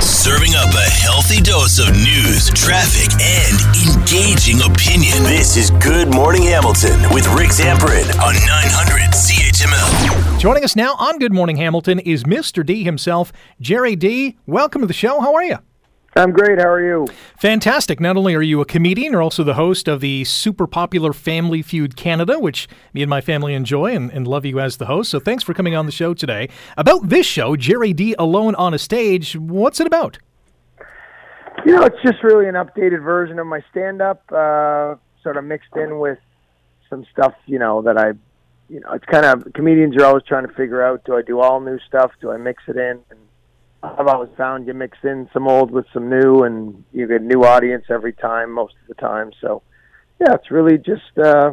Serving up a healthy dose of news, traffic, and engaging opinion. This is Good Morning Hamilton with Rick Zamperin on 900 CHML. Joining us now on Good Morning Hamilton is Mr. D himself, Gerry Dee. Welcome to the show. How are you? I'm great. How are you? Fantastic. Not only are you a comedian, you're also the host of the super popular Family Feud Canada, which me and my family enjoy and, and love you as the host. So thanks for coming on the show today. About this show, Gerry Dee Alone on a Stage, what's it about? You know, it's just really an updated version of my stand up, uh, sort of mixed in with some stuff, you know, that I, you know, it's kind of comedians are always trying to figure out do I do all new stuff? Do I mix it in? And I've always found you mix in some old with some new, and you get a new audience every time, most of the time. So, yeah, it's really just uh,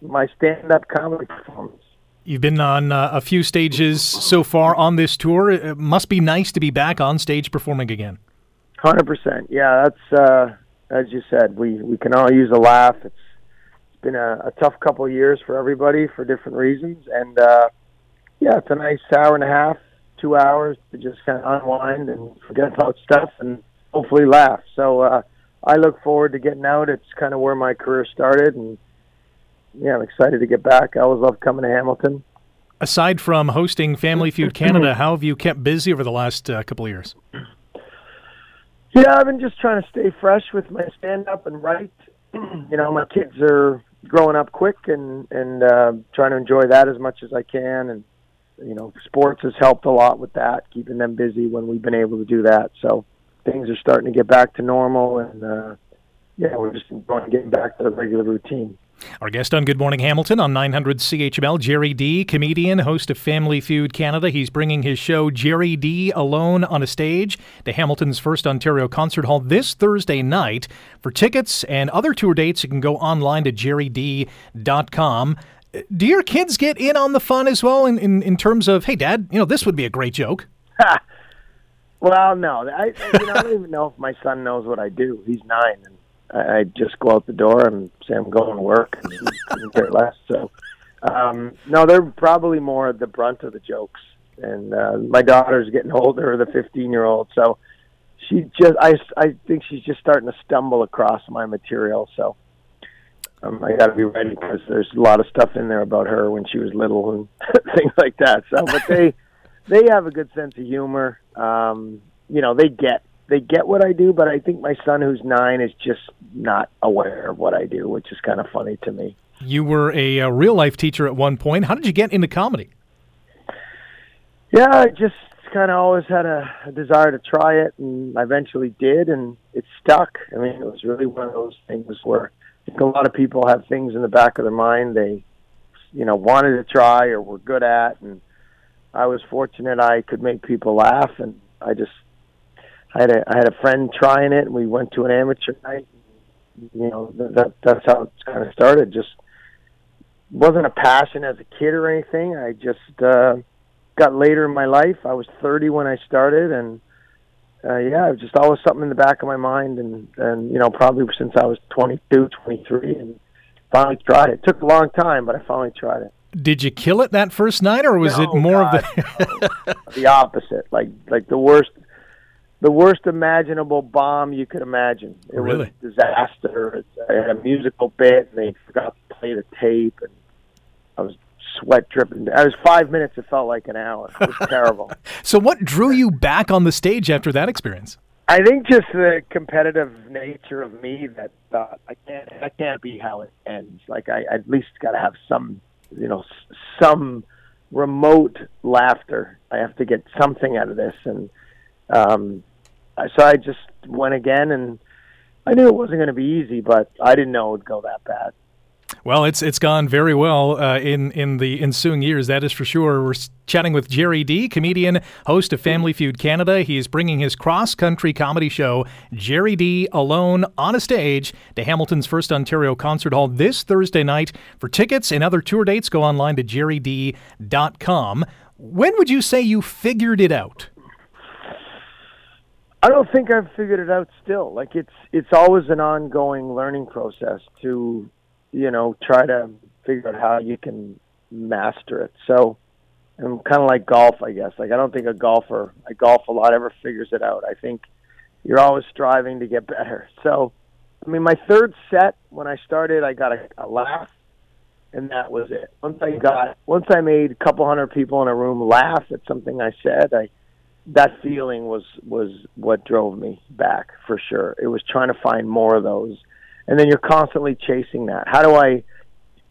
my stand-up comedy performance. You've been on uh, a few stages so far on this tour. It must be nice to be back on stage performing again. Hundred percent. Yeah, that's uh, as you said. We we can all use a laugh. It's it's been a, a tough couple of years for everybody for different reasons, and uh, yeah, it's a nice hour and a half two hours to just kind of unwind and forget about stuff and hopefully laugh. So uh, I look forward to getting out. It's kind of where my career started, and yeah, I'm excited to get back. I always love coming to Hamilton. Aside from hosting Family Feud Canada, how have you kept busy over the last uh, couple of years? Yeah, I've been just trying to stay fresh with my stand up and write. you know, my kids are growing up quick and and uh, trying to enjoy that as much as I can and you know, sports has helped a lot with that, keeping them busy when we've been able to do that. So things are starting to get back to normal, and uh, yeah, we're just enjoying getting back to the regular routine. Our guest on Good Morning Hamilton on 900 CHML, Gerry Dee, comedian, host of Family Feud Canada. He's bringing his show Gerry Dee Alone on a Stage to Hamilton's First Ontario Concert Hall this Thursday night. For tickets and other tour dates, you can go online to gerrydee.com do your kids get in on the fun as well in, in, in terms of, hey, Dad, you know, this would be a great joke? well, no. I, you know, I don't even know if my son knows what I do. He's nine, and I, I just go out the door and say I'm going to work and couldn't care less. So, um, no, they're probably more the brunt of the jokes. And uh, my daughter's getting older, the 15 year old. So she just, I, I think she's just starting to stumble across my material. So, um, I got to be ready because there's a lot of stuff in there about her when she was little and things like that. So, but they they have a good sense of humor. Um, you know, they get they get what I do, but I think my son, who's nine, is just not aware of what I do, which is kind of funny to me. You were a, a real life teacher at one point. How did you get into comedy? Yeah, I just kind of always had a, a desire to try it, and I eventually did, and it stuck. I mean, it was really one of those things where think a lot of people have things in the back of their mind they, you know, wanted to try or were good at, and I was fortunate I could make people laugh, and I just I had a I had a friend trying it, and we went to an amateur night. You know, that that's how it kind of started. Just wasn't a passion as a kid or anything. I just uh, got later in my life. I was 30 when I started, and uh, yeah, it was just always something in the back of my mind, and and you know probably since I was 22, 23, and finally tried it. it. Took a long time, but I finally tried it. Did you kill it that first night, or was no, it more God, of the no. the opposite? Like like the worst, the worst imaginable bomb you could imagine. It really? was disaster. I had a musical bit, and they forgot to play the tape, and sweat dripping. I was five minutes. It felt like an hour. It was terrible. so, what drew you back on the stage after that experience? I think just the competitive nature of me that thought I can't. That can't be how it ends. Like I, I at least got to have some, you know, some remote laughter. I have to get something out of this, and um, so I just went again, and I knew it wasn't going to be easy, but I didn't know it would go that bad. Well, it's it's gone very well uh, in in the ensuing years. That is for sure. We're chatting with Gerry Dee, comedian, host of Family Feud Canada. He is bringing his cross country comedy show, Gerry Dee Alone, on a stage to Hamilton's First Ontario Concert Hall this Thursday night. For tickets and other tour dates, go online to gerrydee.com. When would you say you figured it out? I don't think I've figured it out still. Like it's it's always an ongoing learning process to you know, try to figure out how you can master it. So, I'm kind of like golf, I guess. Like I don't think a golfer, I golf a lot, ever figures it out. I think you're always striving to get better. So, I mean, my third set when I started, I got a, a laugh, and that was it. Once I got, once I made a couple hundred people in a room laugh at something I said, I that feeling was was what drove me back for sure. It was trying to find more of those, and then you're constantly chasing that. How do I?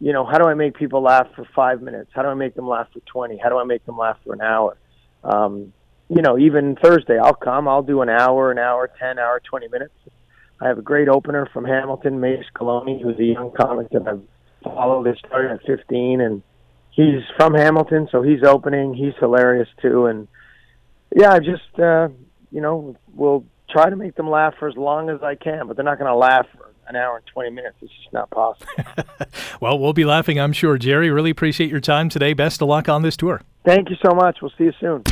you know, how do I make people laugh for five minutes? How do I make them laugh for 20? How do I make them laugh for an hour? Um, you know, even Thursday, I'll come, I'll do an hour, an hour, 10 hour, 20 minutes. I have a great opener from Hamilton, Mace Coloni, who's a young comic that I've followed. They started at 15, and he's from Hamilton, so he's opening. He's hilarious, too. And yeah, I just, uh, you know, will try to make them laugh for as long as I can, but they're not going to laugh an hour and 20 minutes. It's just not possible. well, we'll be laughing, I'm sure. Gerry, really appreciate your time today. Best of luck on this tour. Thank you so much. We'll see you soon.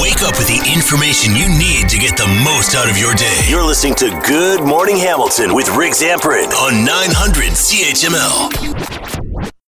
Wake up with the information you need to get the most out of your day. You're listening to Good Morning Hamilton with Rick Zamperin on 900 CHML.